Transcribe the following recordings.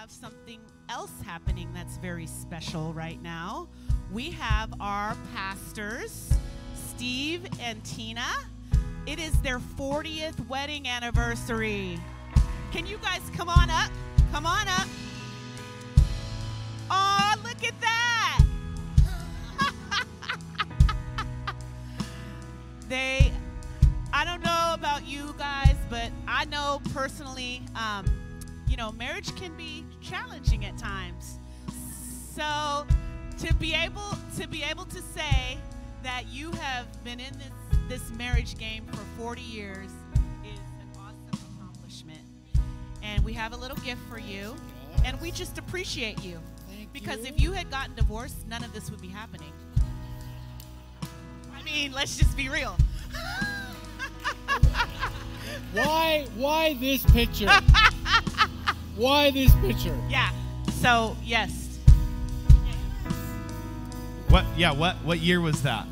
have something else happening that's very special right now. We have our pastors, Steve and Tina. It is their 40th wedding anniversary. Can you guys come on up? Come on up. Oh, look at that. they, I don't know about you guys, but I know personally, um, know, marriage can be challenging at times. So to be able to be able to say that you have been in this this marriage game for 40 years is an awesome accomplishment. And we have a little gift for you, and we just appreciate you. Thank Because you. if you had gotten divorced, none of this would be happening. I mean, let's just be real. Why why this picture? why this picture? Yeah. So, yes. What? Yeah. What? What year was that?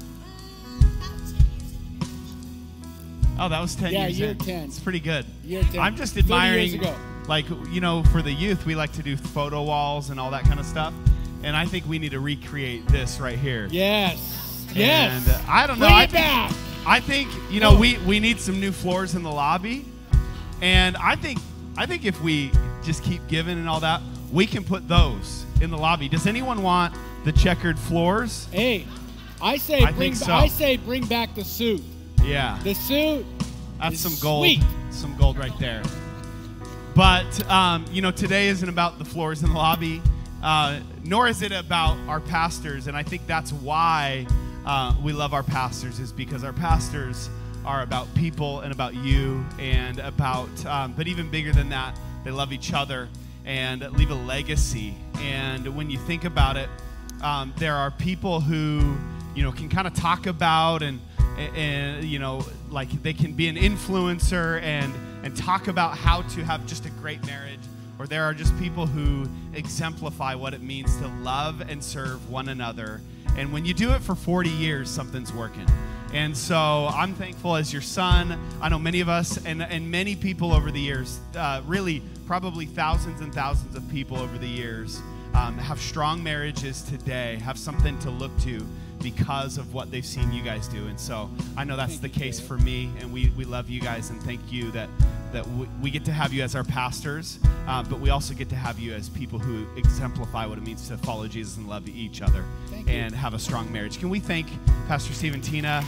Oh, that was ten Yeah, years. year in. 10. It's pretty good. Year 10. I'm just admiring, years ago. like you know, for the youth, we like to do photo walls and all that kind of stuff. And I think we need to recreate this right here. Yes. Yes. And uh, I don't know. Bring I it think, back. I think you know we we need some new floors in the lobby, and I think I think if we just keep giving and all that, we can put those in the lobby. Does anyone want the checkered floors? Hey, I say I bring so. I say bring back the suit. Yeah. The suit. That's some gold. sweet. Some gold right there. But um, you know, today isn't about the floors in the lobby, uh, nor is it about our pastors. And I think that's why uh, we love our pastors, is because our pastors are about people and about you and about, um, but even bigger than that, they love each other and leave a legacy. And when you think about it, um, there are people who you know can kind of talk about and and you know like they can be an influencer and and talk about how to have just a great marriage. Or there are just people who exemplify what it means to love and serve one another. And when you do it for 40 years something's working and so i'm thankful as your son. I know many of us and, and many people over the years uh, really probably thousands and thousands of people over the years um, have strong marriages today have something to look to because of what they've seen you guys do. And so I know that's Thank the case for me, and we, we love you guys and thank you that, that w- we get to have you as our pastors, uh, but we also get to have you as people who exemplify what it means to follow Jesus and love each other Thank you. and have a strong marriage. Can we thank Pastor Steve and Tina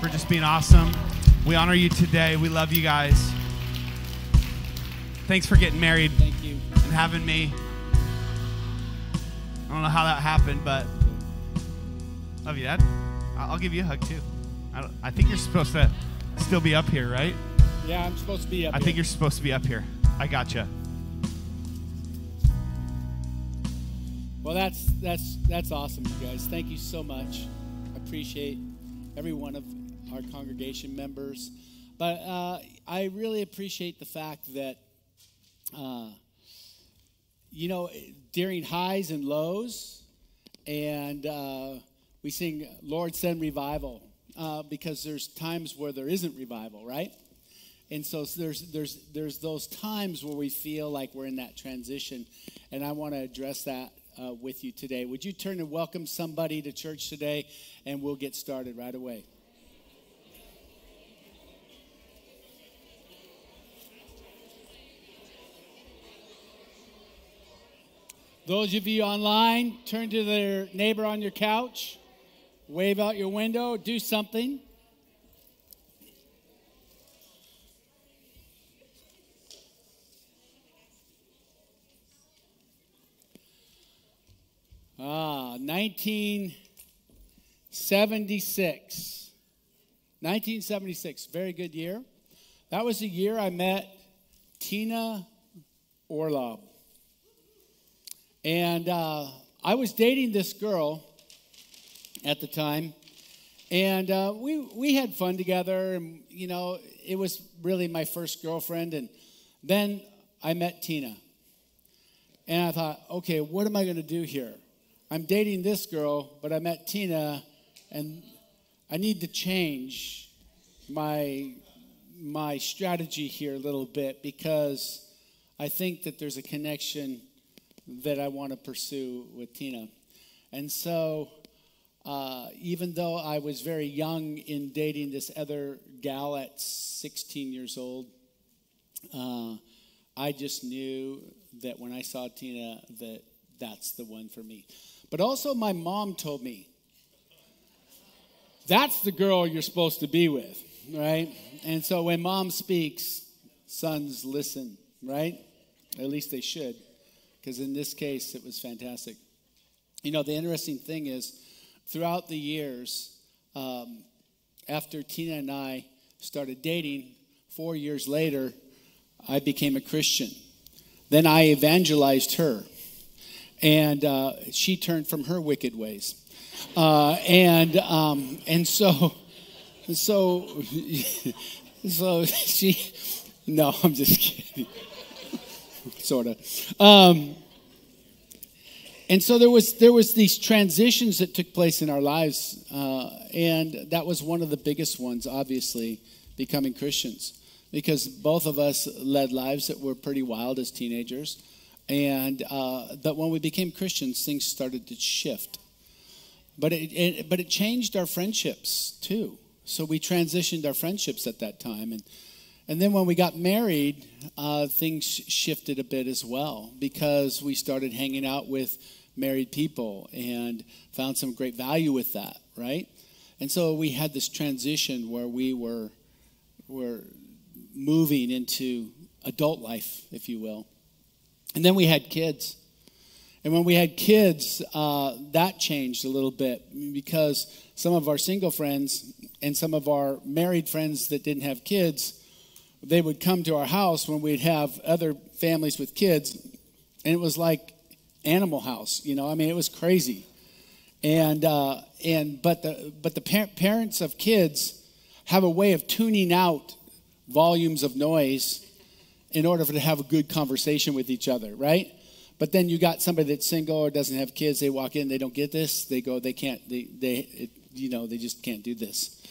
for just being awesome? We honor you today. We love you guys. Thanks for getting married Thank you. and having me. I don't know how that happened, but love you, Dad. I'll give you a hug too. I, I think you're supposed to still be up here, right? Yeah, I'm supposed to be up I here. think you're supposed to be up here. I got gotcha. Well, that's that's that's awesome, you guys. Thank you so much. I appreciate every one of our congregation members, but uh, I really appreciate the fact that, uh, you know, during highs and lows, and uh, we sing "Lord Send Revival" uh, because there's times where there isn't revival, right? And so there's there's there's those times where we feel like we're in that transition, and I want to address that uh, with you today. Would you turn and welcome somebody to church today, and we'll get started right away. Those of you online, turn to their neighbor on your couch, wave out your window, do something. Ah, 1976. 1976, very good year. That was the year I met Tina Orlob. And uh, I was dating this girl at the time, and uh, we, we had fun together, and, you know, it was really my first girlfriend. And then I met Tina. And I thought, okay, what am I going to do here? I'm dating this girl, but I met Tina, and I need to change my my strategy here a little bit because I think that there's a connection that I want to pursue with Tina. And so, uh, even though I was very young in dating this other gal at 16 years old, uh, I just knew that when I saw Tina, that that's the one for me. But also, my mom told me, that's the girl you're supposed to be with, right? And so when mom speaks, sons listen, right? At least they should, because in this case, it was fantastic. You know, the interesting thing is, throughout the years, um, after Tina and I started dating, four years later, I became a Christian. Then I evangelized her, and uh, she turned from her wicked ways. Uh, and um, and so so so she no i'm just kidding sort of um, and so there was there was these transitions that took place in our lives uh, and that was one of the biggest ones obviously becoming christians because both of us led lives that were pretty wild as teenagers and uh, but when we became christians things started to shift but it, it, but it changed our friendships too. So we transitioned our friendships at that time, and and then when we got married, uh, things shifted a bit as well because we started hanging out with married people and found some great value with that, right? And so we had this transition where we were were moving into adult life, if you will. And then we had kids. And when we had kids, uh, that changed a little bit because some of our single friends and some of our married friends that didn't have kids, they would come to our house when we'd have other families with kids, and it was like Animal House, you know. I mean, it was crazy. And uh, and but the but the par- parents of kids have a way of tuning out volumes of noise in order to have a good conversation with each other, right? But then you got somebody that's single or doesn't have kids. They walk in, they don't get this. They go, they can't. They, they it, you know, they just can't do this.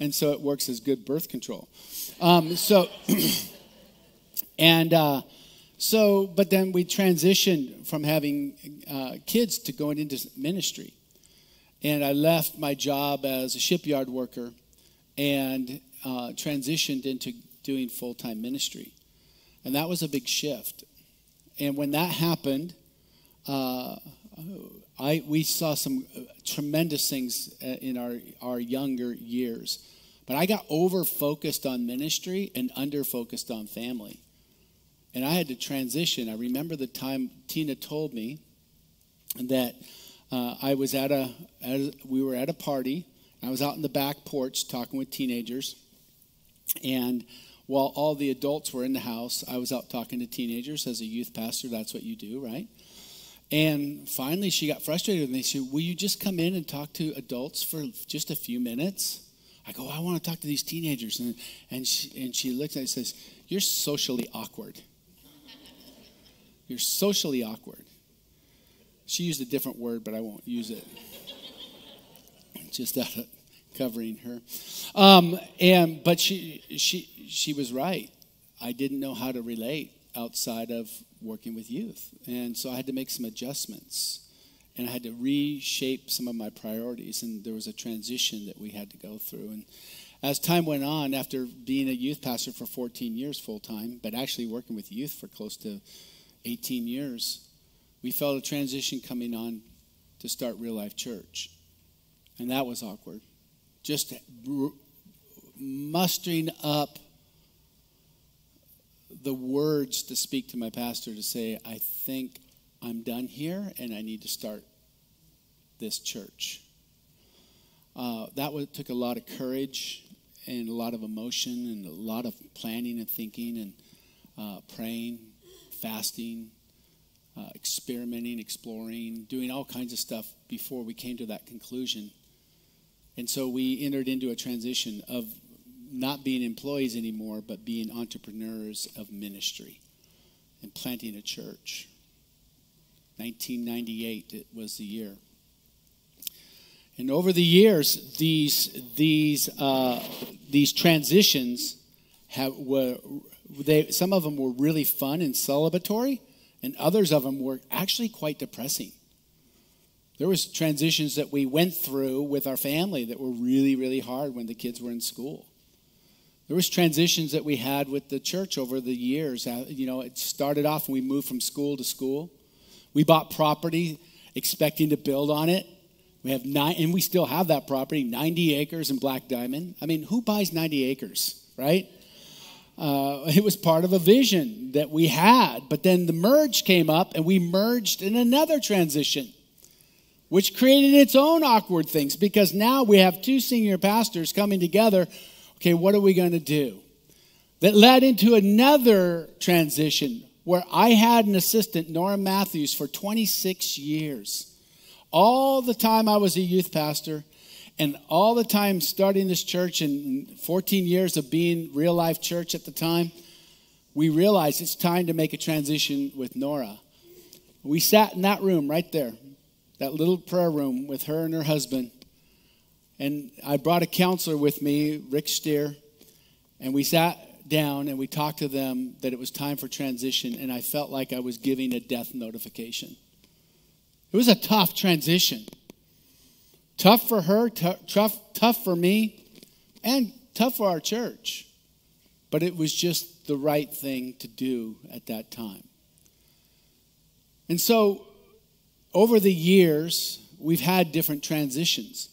And so it works as good birth control. Um, so, and uh, so, but then we transitioned from having uh, kids to going into ministry. And I left my job as a shipyard worker and uh, transitioned into doing full time ministry. And that was a big shift. And when that happened, uh, I, we saw some uh, tremendous things uh, in our, our younger years. But I got over focused on ministry and under focused on family. And I had to transition. I remember the time Tina told me that uh, I was at a, at a, we were at a party. I was out in the back porch talking with teenagers. And while all the adults were in the house, I was out talking to teenagers as a youth pastor. That's what you do, right? And finally, she got frustrated me. She said, Will you just come in and talk to adults for just a few minutes? I go, I want to talk to these teenagers. And, and, she, and she looks at me and says, You're socially awkward. You're socially awkward. She used a different word, but I won't use it. Just out of covering her. Um, and but she she she was right. I didn't know how to relate outside of working with youth, and so I had to make some adjustments, and I had to reshape some of my priorities. And there was a transition that we had to go through. And as time went on, after being a youth pastor for 14 years full time, but actually working with youth for close to 18 years, we felt a transition coming on to start Real Life Church. And that was awkward just mustering up the words to speak to my pastor to say, I think I'm done here and I need to start this church. Uh, that took a lot of courage and a lot of emotion and a lot of planning and thinking and uh, praying, fasting, uh, experimenting, exploring, doing all kinds of stuff before we came to that conclusion. And so we entered into a transition of not being employees anymore, but being entrepreneurs of ministry and planting a church. 1998 it was the year. And over the years, these these uh, these transitions have were they some of them were really fun and celebratory, and others of them were actually quite depressing. There was transitions that we went through with our family that were really, really hard when the kids were in school. There was transitions that we had with the church over the years. Uh, you know, it started off when we moved from school to school. We bought property expecting to build on it. We have nine, and we still have that property, 90 acres in Black Diamond. I mean, who buys 90 acres, right? Uh, it was part of a vision that we had. But then the merge came up, and we merged in another transition, which created its own awkward things because now we have two senior pastors coming together. Okay, what are we going to do? That led into another transition where I had an assistant, Nora Matthews, for 26 years. All the time I was a youth pastor, and all the time starting this church and 14 years of being real life church at the time, we realized it's time to make a transition with Nora. We sat in that room right there, that little prayer room with her and her husband. And I brought a counselor with me, Rick Steer, and we sat down and we talked to them that it was time for transition, and I felt like I was giving a death notification. It was a tough transition. Tough for her, t- tough, tough for me, and tough for our church. But it was just the right thing to do at that time. And so, over the years, we've had different transitions.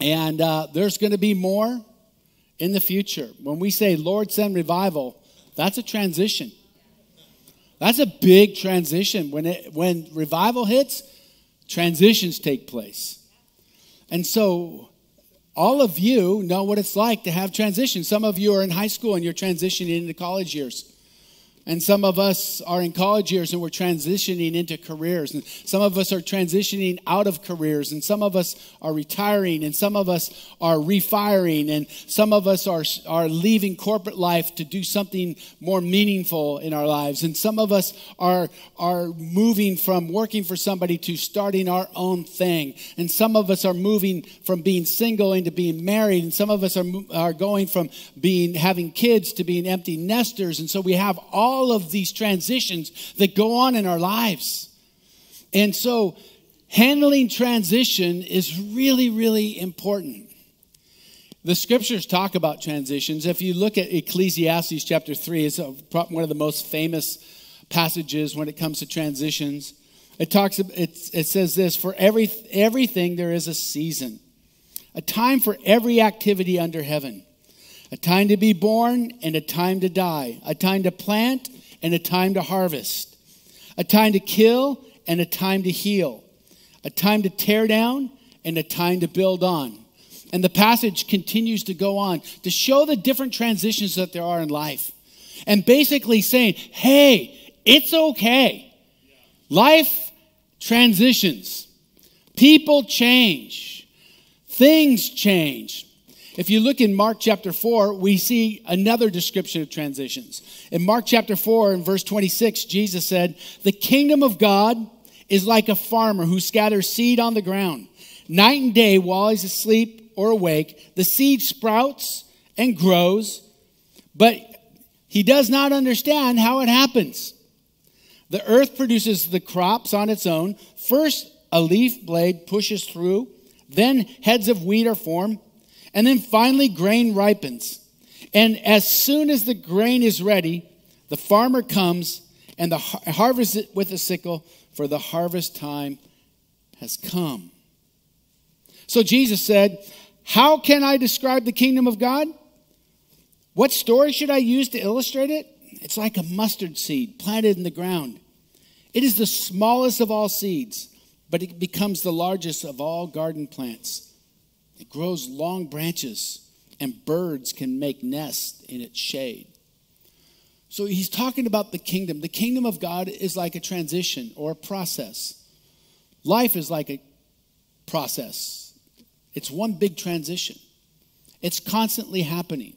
And uh, there's going to be more in the future. When we say, Lord, send revival, that's a transition. That's a big transition. When, it, when revival hits, transitions take place. And so all of you know what it's like to have transitions. Some of you are in high school and you're transitioning into college years. And some of us are in college years and we're transitioning into careers. And some of us are transitioning out of careers. And some of us are retiring. And some of us are refiring. And some of us are, are leaving corporate life to do something more meaningful in our lives. And some of us are, are moving from working for somebody to starting our own thing. And some of us are moving from being single into being married. And some of us are, are going from being having kids to being empty nesters. And so we have all all of these transitions that go on in our lives. And so, handling transition is really, really important. The scriptures talk about transitions. If you look at Ecclesiastes chapter 3, it's one of the most famous passages when it comes to transitions. It talks it, it says this, for every everything there is a season. A time for every activity under heaven a time to be born and a time to die, a time to plant and a time to harvest, a time to kill and a time to heal, a time to tear down and a time to build on. And the passage continues to go on to show the different transitions that there are in life. And basically saying, hey, it's okay. Life transitions, people change, things change. If you look in Mark chapter 4, we see another description of transitions. In Mark chapter 4, in verse 26, Jesus said, The kingdom of God is like a farmer who scatters seed on the ground. Night and day, while he's asleep or awake, the seed sprouts and grows, but he does not understand how it happens. The earth produces the crops on its own. First, a leaf blade pushes through, then heads of wheat are formed and then finally, grain ripens. And as soon as the grain is ready, the farmer comes and the harvests it with a sickle, for the harvest time has come. So Jesus said, How can I describe the kingdom of God? What story should I use to illustrate it? It's like a mustard seed planted in the ground. It is the smallest of all seeds, but it becomes the largest of all garden plants. It grows long branches, and birds can make nests in its shade. So he's talking about the kingdom. The kingdom of God is like a transition or a process. Life is like a process, it's one big transition, it's constantly happening.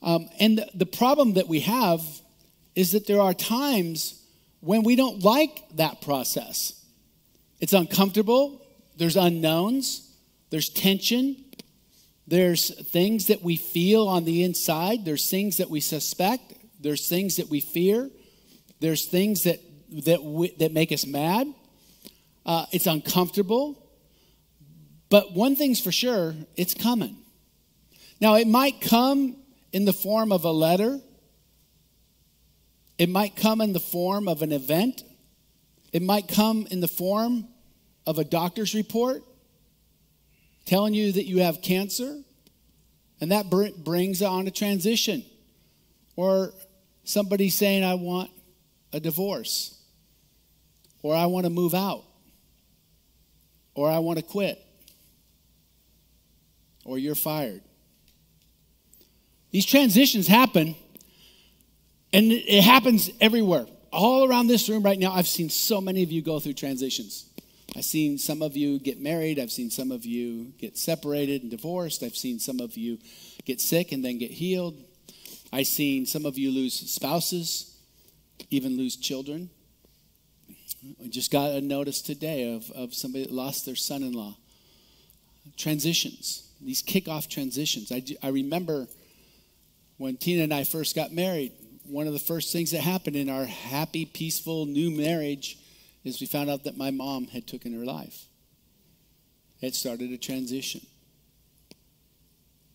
Um, and the, the problem that we have is that there are times when we don't like that process. It's uncomfortable, there's unknowns, there's tension. There's things that we feel on the inside. There's things that we suspect. There's things that we fear. There's things that, that, we, that make us mad. Uh, it's uncomfortable. But one thing's for sure it's coming. Now, it might come in the form of a letter, it might come in the form of an event, it might come in the form of a doctor's report telling you that you have cancer, and that br- brings on a transition. Or somebody saying, I want a divorce, or I want to move out, or I want to quit, or you're fired. These transitions happen, and it happens everywhere. All around this room right now, I've seen so many of you go through transitions. I've seen some of you get married. I've seen some of you get separated and divorced. I've seen some of you get sick and then get healed. I've seen some of you lose spouses, even lose children. We just got a notice today of, of somebody that lost their son in law. Transitions, these kickoff transitions. I, I remember when Tina and I first got married, one of the first things that happened in our happy, peaceful new marriage is we found out that my mom had taken her life. It started a transition.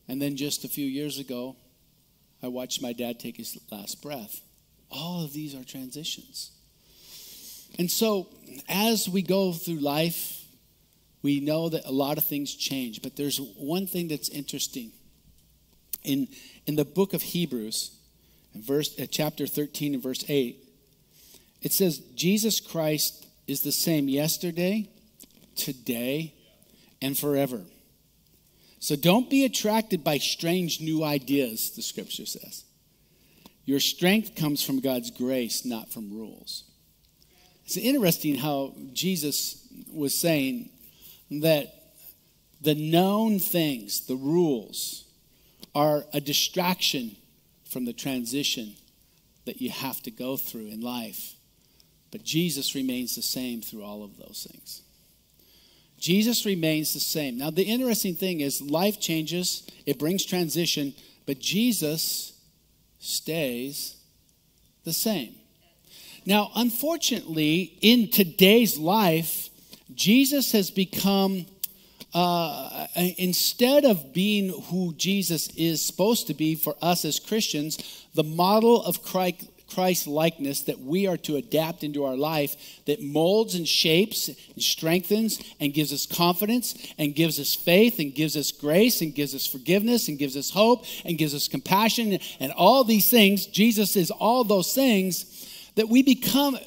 And then just a few years ago, I watched my dad take his last breath. All of these are transitions. And so, as we go through life, we know that a lot of things change. But there's one thing that's interesting. In, in the book of Hebrews, verse, uh, chapter 13 and verse 8, it says, Jesus Christ is the same yesterday, today, and forever. So don't be attracted by strange new ideas, the scripture says. Your strength comes from God's grace, not from rules. It's interesting how Jesus was saying that the known things, the rules, are a distraction from the transition that you have to go through in life. But Jesus remains the same through all of those things. Jesus remains the same. Now, the interesting thing is life changes, it brings transition, but Jesus stays the same. Now, unfortunately, in today's life, Jesus has become, uh, instead of being who Jesus is supposed to be for us as Christians, the model of Christ, Christ likeness that we are to adapt into our life that molds and shapes and strengthens and gives us confidence and gives us faith and gives us grace and gives us forgiveness and gives us hope and gives us compassion and all these things. Jesus is all those things that we become,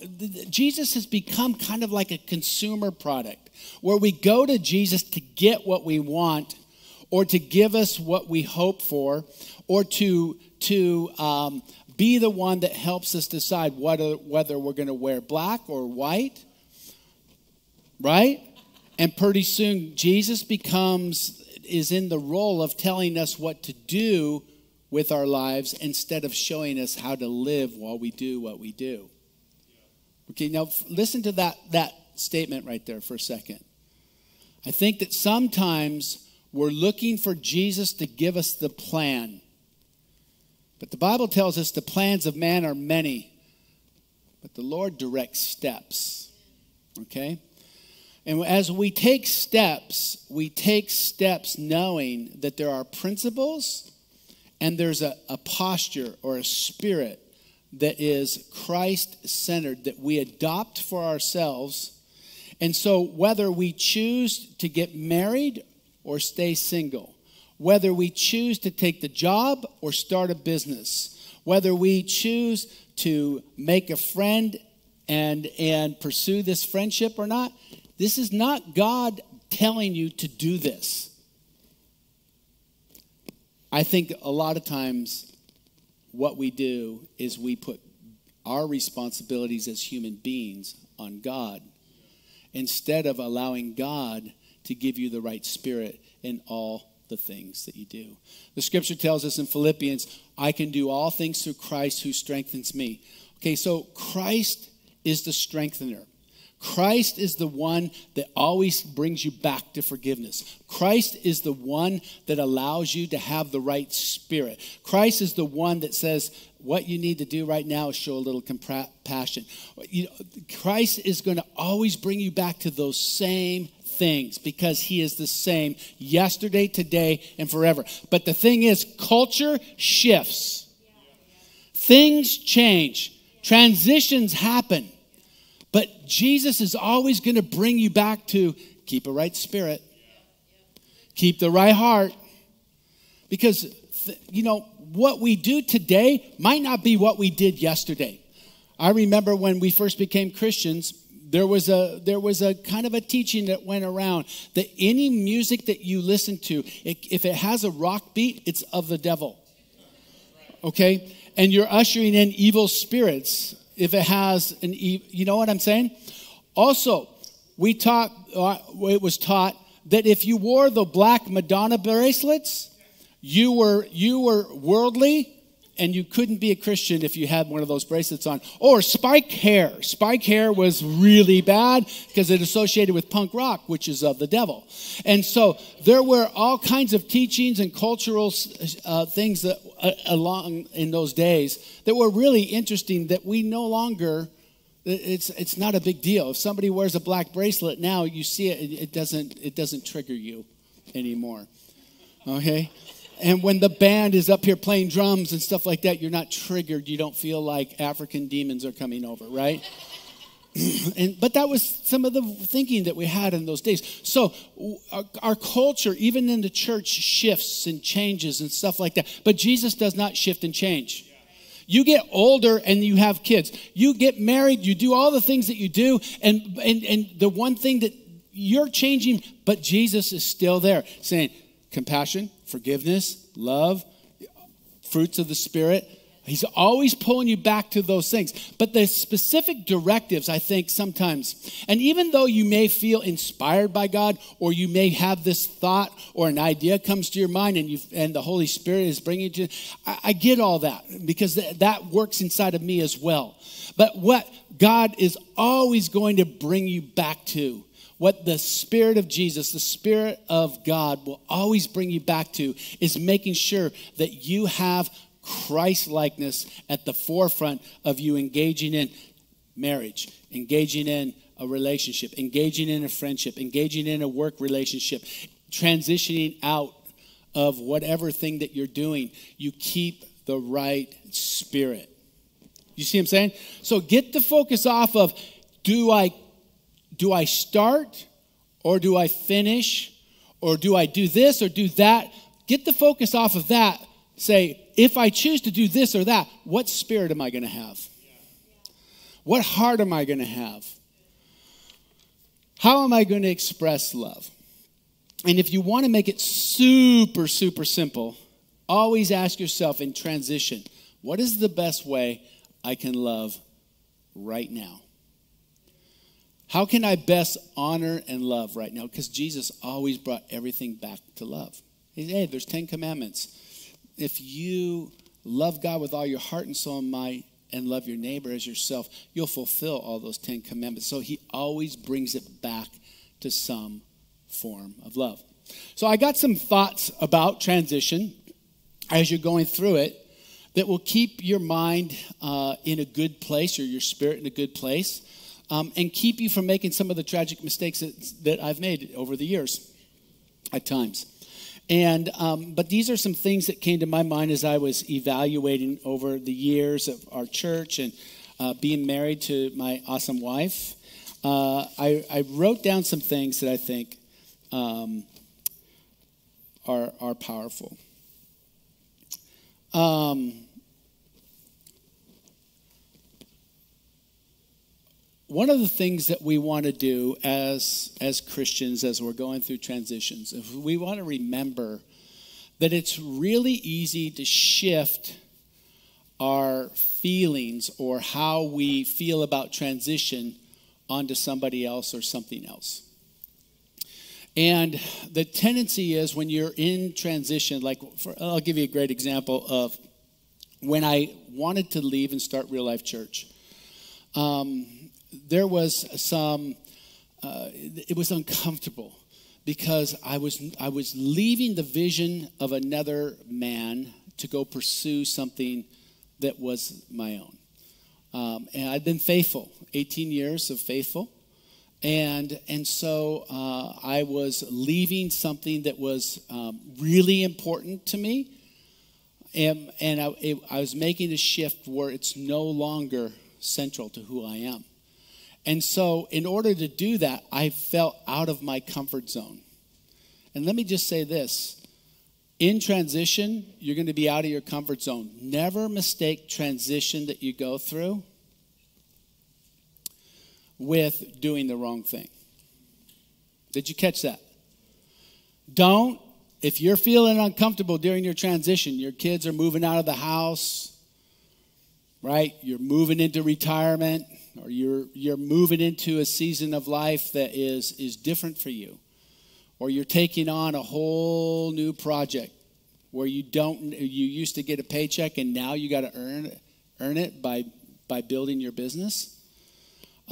Jesus has become kind of like a consumer product where we go to Jesus to get what we want or to give us what we hope for or to, to, um, be the one that helps us decide whether, whether we're going to wear black or white, right? And pretty soon, Jesus becomes, is in the role of telling us what to do with our lives instead of showing us how to live while we do what we do. Okay, now listen to that, that statement right there for a second. I think that sometimes we're looking for Jesus to give us the plan but the Bible tells us the plans of man are many, but the Lord directs steps. Okay? And as we take steps, we take steps knowing that there are principles and there's a, a posture or a spirit that is Christ centered that we adopt for ourselves. And so, whether we choose to get married or stay single, whether we choose to take the job or start a business, whether we choose to make a friend and, and pursue this friendship or not, this is not God telling you to do this. I think a lot of times what we do is we put our responsibilities as human beings on God instead of allowing God to give you the right spirit in all the things that you do. The scripture tells us in Philippians, I can do all things through Christ who strengthens me. Okay, so Christ is the strengthener. Christ is the one that always brings you back to forgiveness. Christ is the one that allows you to have the right spirit. Christ is the one that says, what you need to do right now is show a little compassion. You know, Christ is going to always bring you back to those same things because he is the same yesterday, today, and forever. But the thing is, culture shifts, things change, transitions happen. But Jesus is always going to bring you back to keep a right spirit, keep the right heart. Because, you know, what we do today might not be what we did yesterday. I remember when we first became Christians, there was a there was a kind of a teaching that went around that any music that you listen to if it has a rock beat it's of the devil. Okay? And you're ushering in evil spirits if it has an e- you know what i'm saying? Also we taught uh, it was taught that if you wore the black madonna bracelets you were you were worldly and you couldn't be a Christian if you had one of those bracelets on. Or spike hair. Spike hair was really bad because it associated with punk rock, which is of the devil. And so there were all kinds of teachings and cultural uh, things that uh, along in those days that were really interesting that we no longer it's it's not a big deal. If somebody wears a black bracelet now, you see it, it doesn't it doesn't trigger you anymore. Okay? And when the band is up here playing drums and stuff like that, you're not triggered. You don't feel like African demons are coming over, right? and but that was some of the thinking that we had in those days so our, our, culture even in the church shifts and changes and stuff like that but jesus does not shift and change you get older and you have kids you get married you do all the things that you do and and, and the one thing that you're changing but jesus is still there saying compassion forgiveness, love, fruits of the Spirit. He's always pulling you back to those things. But the specific directives, I think, sometimes, and even though you may feel inspired by God, or you may have this thought or an idea comes to your mind and, you and the Holy Spirit is bringing to I, I get all that because th- that works inside of me as well. But what God is always going to bring you back to what the Spirit of Jesus, the Spirit of God, will always bring you back to is making sure that you have Christ likeness at the forefront of you engaging in marriage, engaging in a relationship, engaging in a friendship, engaging in a work relationship, transitioning out of whatever thing that you're doing. You keep the right spirit. You see what I'm saying? So get the focus off of do I do I start or do I finish or do I do this or do that? Get the focus off of that. Say, if I choose to do this or that, what spirit am I going to have? What heart am I going to have? How am I going to express love? And if you want to make it super, super simple, always ask yourself in transition what is the best way I can love right now? How can I best honor and love right now? Because Jesus always brought everything back to love. he Hey, there's 10 commandments. If you love God with all your heart and soul and might, and love your neighbor as yourself, you'll fulfill all those 10 commandments. So he always brings it back to some form of love. So I got some thoughts about transition as you're going through it that will keep your mind uh, in a good place or your spirit in a good place um, and keep you from making some of the tragic mistakes that, that I've made over the years at times. And um, but these are some things that came to my mind as I was evaluating over the years of our church and uh, being married to my awesome wife. Uh, I, I, wrote down some things that I think um, are are powerful. Um, one of the things that we want to do as as Christians as we're going through transitions, we want to remember that it's really easy to shift our feelings or how we feel about transition onto somebody else or something else. And the tendency is when you're in transition, like for, I'll give you a great example of when I wanted to leave and start real life church. Um, there was some, uh, it was uncomfortable because I was, I was leaving the vision of another man to go pursue something that was my own. Um, and I've been faithful, 18 years of faithful. And, and so uh, I was leaving something that was um, really important to me. And, and I, it, I was making a shift where it's no longer central to who I am. And so, in order to do that, I felt out of my comfort zone. And let me just say this in transition, you're going to be out of your comfort zone. Never mistake transition that you go through with doing the wrong thing. Did you catch that? Don't, if you're feeling uncomfortable during your transition, your kids are moving out of the house, right? You're moving into retirement, or you're, you're moving into a season of life that is, is different for you, or you're taking on a whole new project where you don't, you used to get a paycheck and now you got to earn, earn it by, by building your business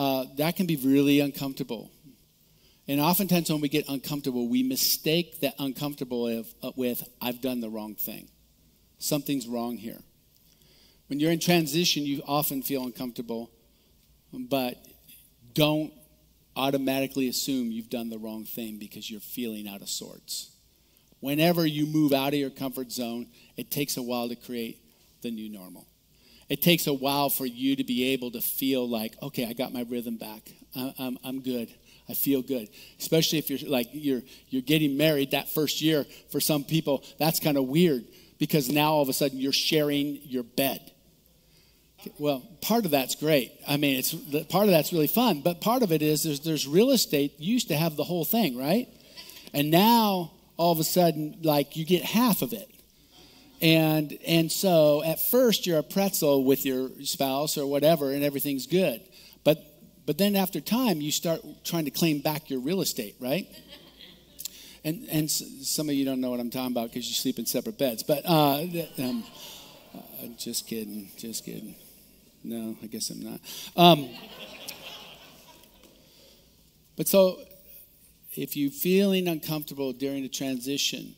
uh, that can be really uncomfortable. And oftentimes, when we get uncomfortable, we mistake that uncomfortable uh, with, I've done the wrong thing. Something's wrong here. When you're in transition, you often feel uncomfortable, but don't automatically assume you've done the wrong thing because you're feeling out of sorts. Whenever you move out of your comfort zone, it takes a while to create the new normal it takes a while for you to be able to feel like, okay, I got my rhythm back. I'm, I'm good. I feel good. Especially if you're like you're you're getting married that first year. For some people, that's kind of weird because now all of a sudden you're sharing your bed. Well, part of that's great. I mean, it's part of that's really fun, but part of it is there's there's real estate used to have the whole thing, right? And now all of a sudden, like you get half of it. And, and so at first you're a pretzel with your spouse or whatever, and everything's good. But, but then after time, you start trying to claim back your real estate, right? And, and some of you don't know what I'm talking about because you sleep in separate beds. But uh, um, uh, just kidding, just kidding. No, I guess I'm not. Um, but so if you're feeling uncomfortable during the transition,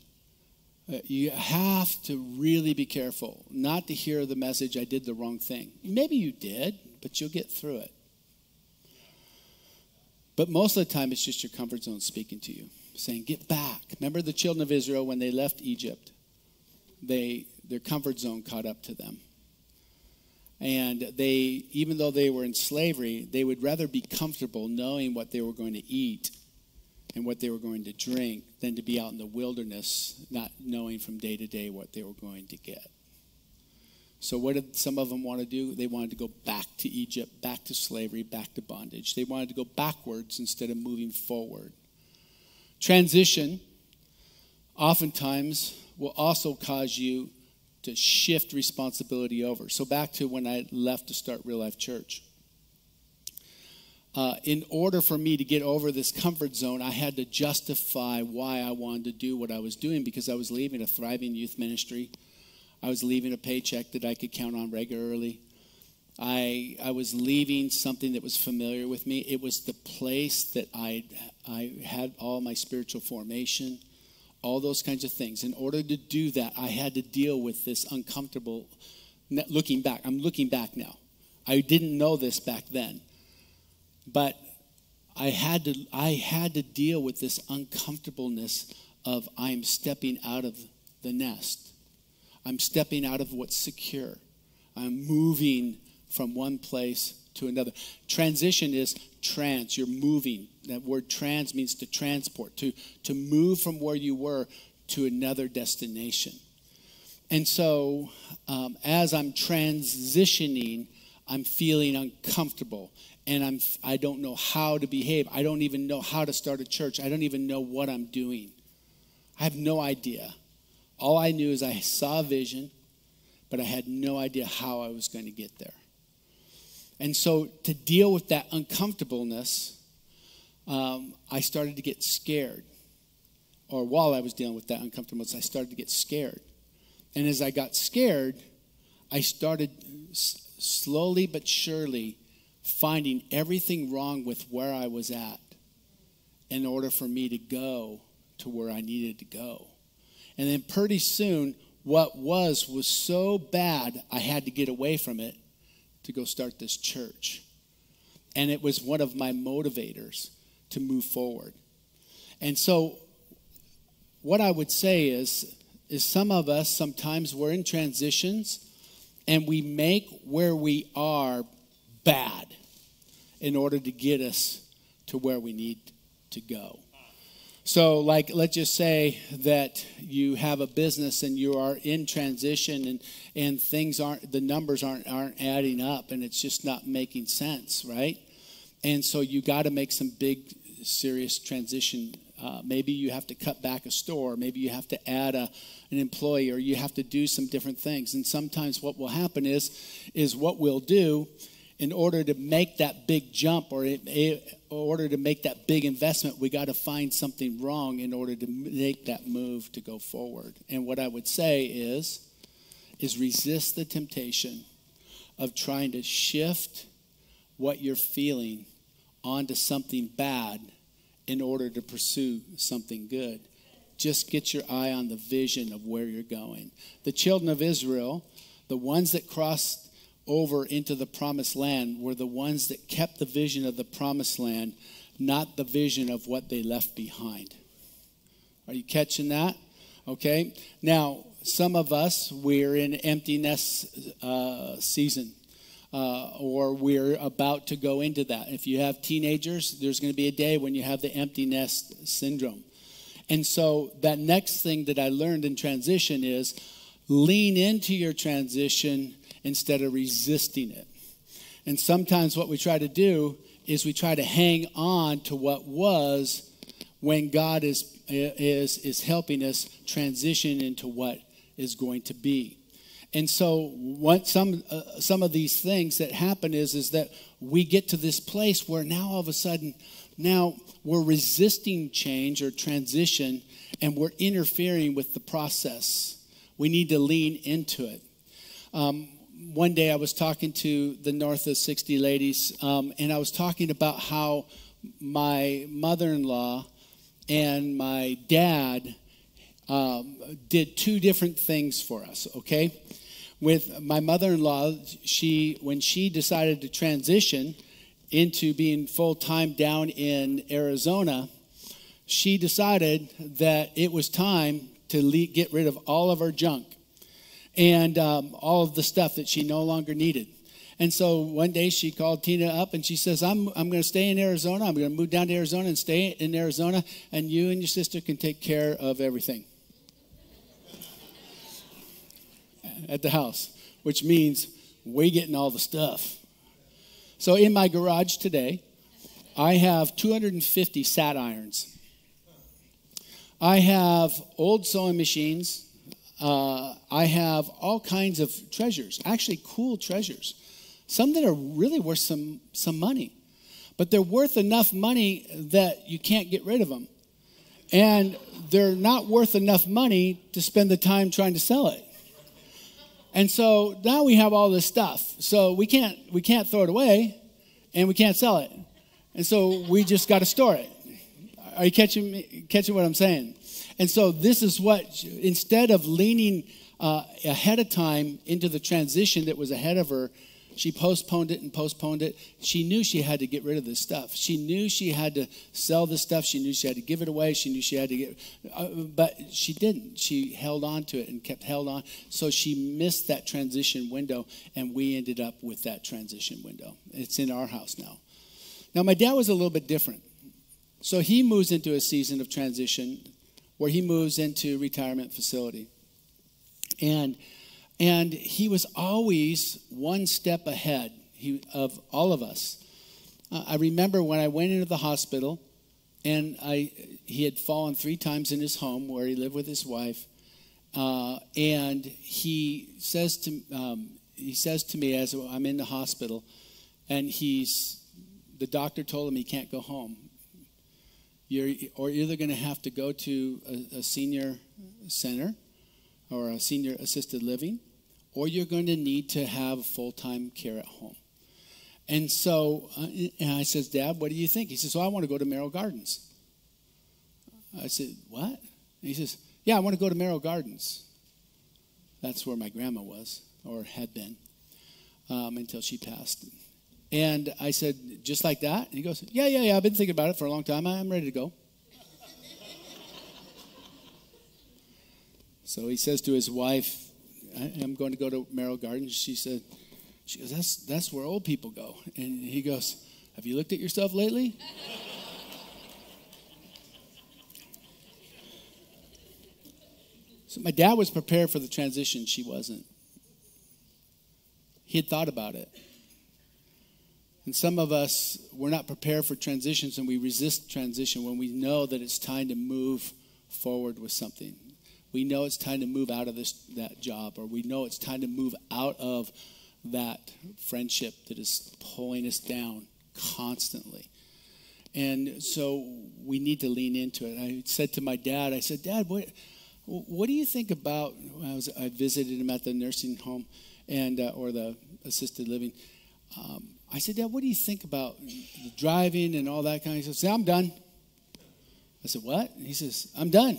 uh, you have to really be careful not to hear the message, I did the wrong thing. Maybe you did, but you'll get through it. But most of the time, it's just your comfort zone speaking to you, saying, Get back. Remember the children of Israel when they left Egypt? They, their comfort zone caught up to them. And they, even though they were in slavery, they would rather be comfortable knowing what they were going to eat and what they were going to drink than to be out in the wilderness, not knowing from day to day what they were going to get. So, what did some of them want to do? They wanted to go back to Egypt, back to slavery, back to bondage. They wanted to go backwards instead of moving forward. Transition oftentimes will also cause you to shift responsibility over. So, back to when I left to start Real Life Church uh, in order for me to get over this comfort zone, I had to justify why I wanted to do what I was doing because I was leaving a thriving youth ministry. I was leaving a paycheck that I could count on regularly. I, I was leaving something that was familiar with me. It was the place that I, I had all my spiritual formation, all those kinds of things. In order to do that, I had to deal with this uncomfortable, looking back. I'm looking back now. I didn't know this back then but I had to I had to deal with this uncomfortableness of I'm stepping out of the nest. I'm stepping out of what's secure. I'm moving from one place to another. Transition is trans, you're moving. That word trans means to transport, to, to move from where you were to another destination. And so, um, as I'm transitioning, I'm feeling uncomfortable and I'm, I don't know how to behave. I don't even know how to start a church. I don't even know what I'm doing. I have no idea. All I knew is I saw a vision, but I had no idea how I was going to get there. And so, to deal with that uncomfortableness, um, I started to get scared. Or while I was dealing with that uncomfortableness, I started to get scared. And as I got scared, I started s- slowly but surely finding everything wrong with where I was at in order for me to go to where I needed to go. And then pretty soon, what was was so bad, I had to get away from it to go start this church. And it was one of my motivators to move forward. And so, what I would say is, is some of us sometimes we're in transitions and we make where we are bad in order to get us to where we need to go. So, like, let's just say that you have a business and you are in transition and, and things aren't, the numbers aren't, aren't adding up and it's just not making sense, right? And so you got to make some big, serious transition. Uh, maybe you have to cut back a store, maybe you have to add a, an employee, or you have to do some different things. And sometimes what will happen is, is what we'll do in order to make that big jump or in order to make that big investment, we got to find something wrong in order to make that move to go forward. And what I would say is, is resist the temptation of trying to shift what you're feeling onto something bad in order to pursue something good. Just get your eye on the vision of where you're going. The children of Israel, the ones that crossed over into the promised land were the ones that kept the vision of the promised land, not the vision of what they left behind. Are you catching that? Okay. Now, some of us, we're in emptiness uh, season. Uh, or we're about to go into that. If you have teenagers, there's going to be a day when you have the empty nest syndrome. And so, that next thing that I learned in transition is lean into your transition instead of resisting it. And sometimes what we try to do is we try to hang on to what was when God is, is, is helping us transition into what is going to be. And so what some, uh, some of these things that happen is, is that we get to this place where now all of a sudden, now we're resisting change or transition and we're interfering with the process. We need to lean into it. Um, one day I was talking to the North of 60 ladies, um, and I was talking about how my mother in law and my dad um, did two different things for us, okay? With my mother in law, she, when she decided to transition into being full time down in Arizona, she decided that it was time to le- get rid of all of our junk and um, all of the stuff that she no longer needed. And so one day she called Tina up and she says, I'm, I'm going to stay in Arizona. I'm going to move down to Arizona and stay in Arizona, and you and your sister can take care of everything at the house, which means we getting all the stuff. So in my garage today, I have 250 sad irons. I have old sewing machines uh, I have all kinds of treasures, actually cool treasures. Some that are really worth some, some money, but they're worth enough money that you can't get rid of them. And they're not worth enough money to spend the time trying to sell it. And so now we have all this stuff. So we can't, we can't throw it away and we can't sell it. And so we just got to store it. Are you catching, me, catching what I'm saying? And so, this is what, instead of leaning uh, ahead of time into the transition that was ahead of her, she postponed it and postponed it. She knew she had to get rid of this stuff. She knew she had to sell this stuff. She knew she had to give it away. She knew she had to get, uh, but she didn't. She held on to it and kept held on. So she missed that transition window, and we ended up with that transition window. It's in our house now. Now, my dad was a little bit different. So he moves into a season of transition where he moves into retirement facility. And, and he was always one step ahead he, of all of us. Uh, I remember when I went into the hospital, and I, he had fallen three times in his home where he lived with his wife. Uh, and he says to um, he says to me as I'm in the hospital, and he's the doctor told him he can't go home you're or either going to have to go to a, a senior center or a senior assisted living, or you're going to need to have full time care at home. And so uh, and I says, Dad, what do you think? He says, Well, I want to go to Merrill Gardens. I said, What? And he says, Yeah, I want to go to Merrill Gardens. That's where my grandma was or had been um, until she passed. And I said, just like that? And he goes, yeah, yeah, yeah. I've been thinking about it for a long time. I'm ready to go. so he says to his wife, I'm going to go to Merrill Gardens. She said, she goes, that's, that's where old people go. And he goes, have you looked at yourself lately? so my dad was prepared for the transition. She wasn't. He had thought about it. And some of us, we're not prepared for transitions and we resist transition when we know that it's time to move forward with something. We know it's time to move out of this that job, or we know it's time to move out of that friendship that is pulling us down constantly. And so we need to lean into it. I said to my dad, I said, Dad, what, what do you think about? I, was, I visited him at the nursing home and uh, or the assisted living. Um, I said, Dad, what do you think about driving and all that kind of stuff? He said, I'm done. I said, What? And he says, I'm done.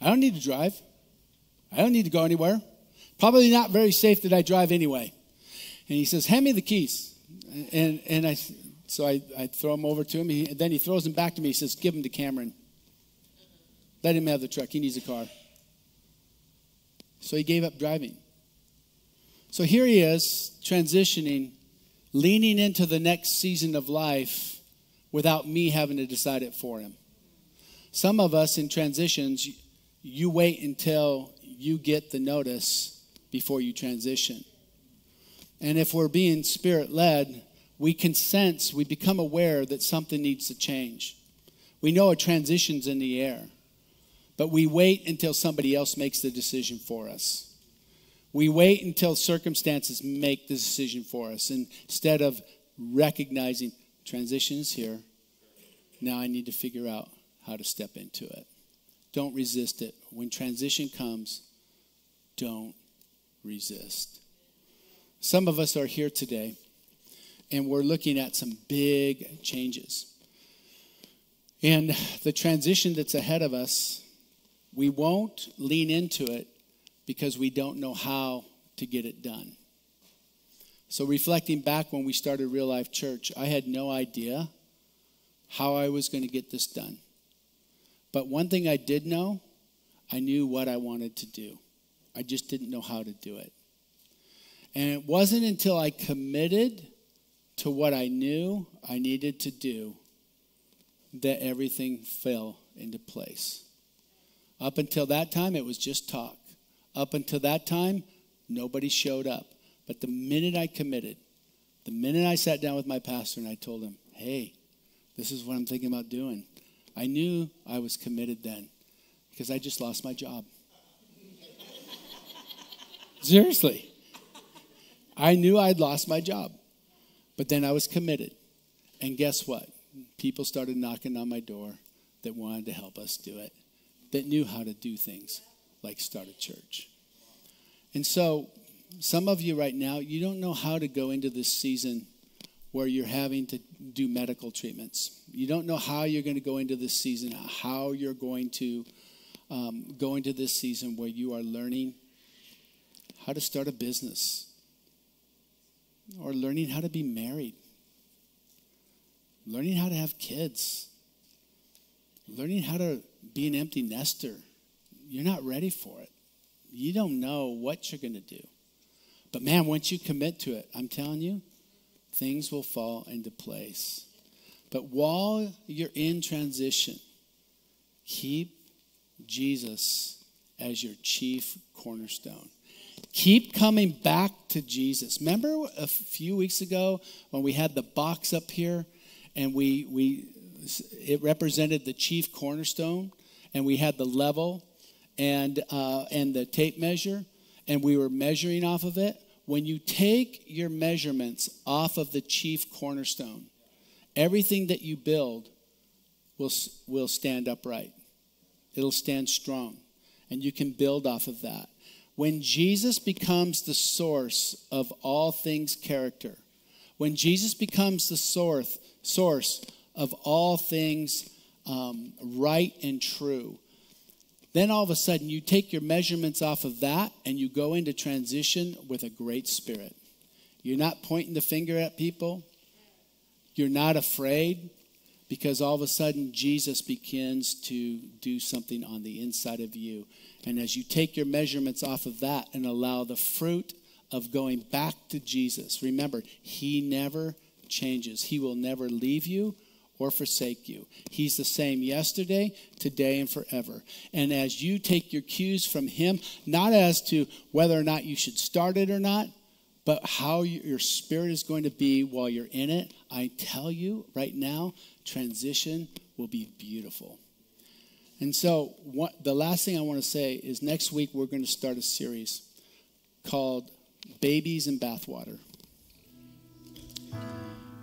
I don't need to drive. I don't need to go anywhere. Probably not very safe that I drive anyway. And he says, Hand me the keys. And, and I, so I, I throw them over to him. He, then he throws them back to me. He says, Give them to Cameron. Let him have the truck. He needs a car. So he gave up driving. So here he is, transitioning, leaning into the next season of life without me having to decide it for him. Some of us in transitions, you wait until you get the notice before you transition. And if we're being spirit led, we can sense, we become aware that something needs to change. We know a transition's in the air, but we wait until somebody else makes the decision for us. We wait until circumstances make the decision for us instead of recognizing transition is here. Now I need to figure out how to step into it. Don't resist it. When transition comes, don't resist. Some of us are here today and we're looking at some big changes. And the transition that's ahead of us, we won't lean into it because we don't know how to get it done. So, reflecting back when we started Real Life Church, I had no idea how I was going to get this done. But one thing I did know, I knew what I wanted to do. I just didn't know how to do it. And it wasn't until I committed to what I knew I needed to do that everything fell into place. Up until that time, it was just talk. Up until that time, nobody showed up. But the minute I committed, the minute I sat down with my pastor and I told him, hey, this is what I'm thinking about doing, I knew I was committed then because I just lost my job. Seriously. I knew I'd lost my job, but then I was committed. And guess what? People started knocking on my door that wanted to help us do it, that knew how to do things like start a church. And so, some of you right now, you don't know how to go into this season where you're having to do medical treatments. You don't know how you're going to go into this season, how you're going to um, go into this season where you are learning how to start a business, or learning how to be married, learning how to have kids, learning how to be an empty nester. You're not ready for it. You don't know what you're going to do. But man, once you commit to it, I'm telling you, things will fall into place. But while you're in transition, keep Jesus as your chief cornerstone. Keep coming back to Jesus. Remember a few weeks ago when we had the box up here and we, we it represented the chief cornerstone and we had the level and, uh, and the tape measure and we were measuring off of it. When you take your measurements off of the chief cornerstone, everything that you build will, will stand upright. It'll stand strong. And you can build off of that. When Jesus becomes the source of all things character, when Jesus becomes the source, source of all things um, right and true, Then all of a sudden, you take your measurements off of that and you go into transition with a great spirit. You're not pointing the finger at people, you're not afraid because all of a sudden Jesus begins to do something on the inside of you. And as you take your measurements off of that and allow the fruit of going back to Jesus, remember, He never changes, He will never leave you or forsake you. He's the same yesterday, today, and forever. And as you take your cues from Him, not as to whether or not you should start it or not, but how your spirit is going to be while you're in it, I tell you right now, transition will be beautiful. And so, what, the last thing I want to say is next week we're going to start a series called Babies in Bathwater.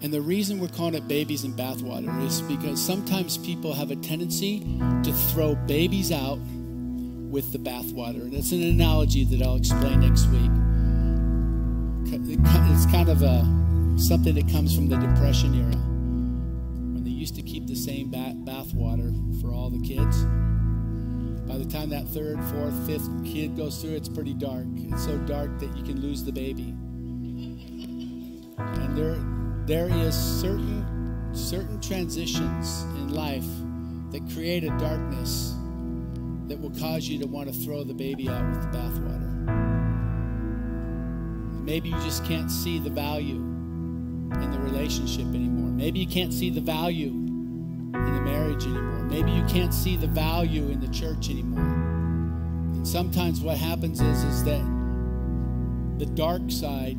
And the reason we're calling it babies in bathwater is because sometimes people have a tendency to throw babies out with the bathwater. And it's an analogy that I'll explain next week. It's kind of a, something that comes from the Depression era when they used to keep the same bathwater for all the kids. By the time that third, fourth, fifth kid goes through, it's pretty dark. It's so dark that you can lose the baby. And there, there is certain certain transitions in life that create a darkness that will cause you to want to throw the baby out with the bathwater. Maybe you just can't see the value in the relationship anymore. Maybe you can't see the value in the marriage anymore. Maybe you can't see the value in the church anymore. And sometimes what happens is, is that the dark side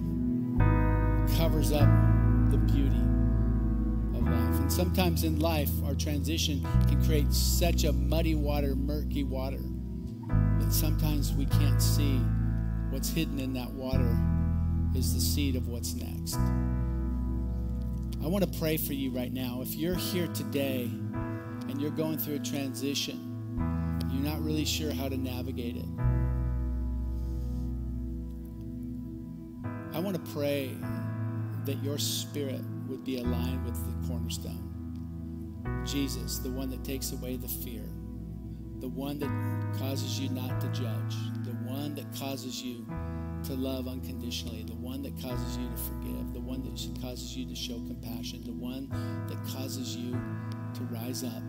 covers up the beauty of life. And sometimes in life, our transition can create such a muddy water, murky water, that sometimes we can't see what's hidden in that water is the seed of what's next. I want to pray for you right now. If you're here today and you're going through a transition, you're not really sure how to navigate it. I want to pray that your spirit would be aligned with the cornerstone. Jesus, the one that takes away the fear, the one that causes you not to judge, the one that causes you to love unconditionally, the one that causes you to forgive, the one that causes you to show compassion, the one that causes you to rise up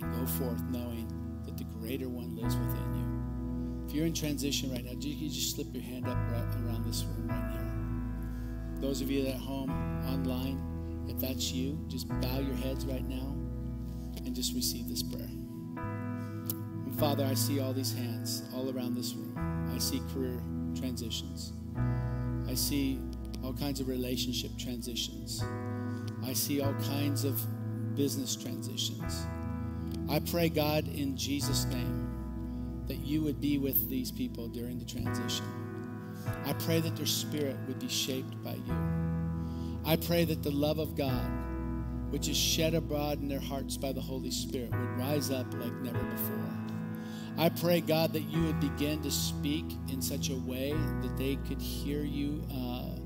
and go forth knowing that the greater one lives within you. If you're in transition right now, you just slip your hand up right around this room right now. Those of you at home, online, if that's you, just bow your heads right now and just receive this prayer. And Father, I see all these hands all around this room. I see career transitions. I see all kinds of relationship transitions. I see all kinds of business transitions. I pray, God, in Jesus' name, that you would be with these people during the transition. I pray that their spirit would be shaped by you. I pray that the love of God, which is shed abroad in their hearts by the Holy Spirit, would rise up like never before. I pray, God, that you would begin to speak in such a way that they could hear you. Uh,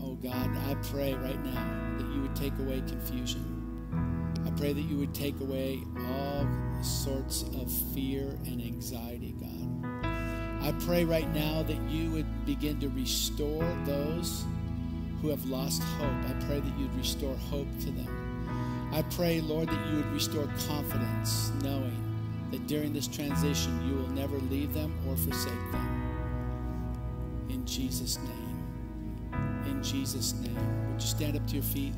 oh, God, I pray right now that you would take away confusion. I pray that you would take away all sorts of fear and anxiety. I pray right now that you would begin to restore those who have lost hope. I pray that you'd restore hope to them. I pray, Lord, that you would restore confidence, knowing that during this transition you will never leave them or forsake them. In Jesus' name. In Jesus' name. Would you stand up to your feet?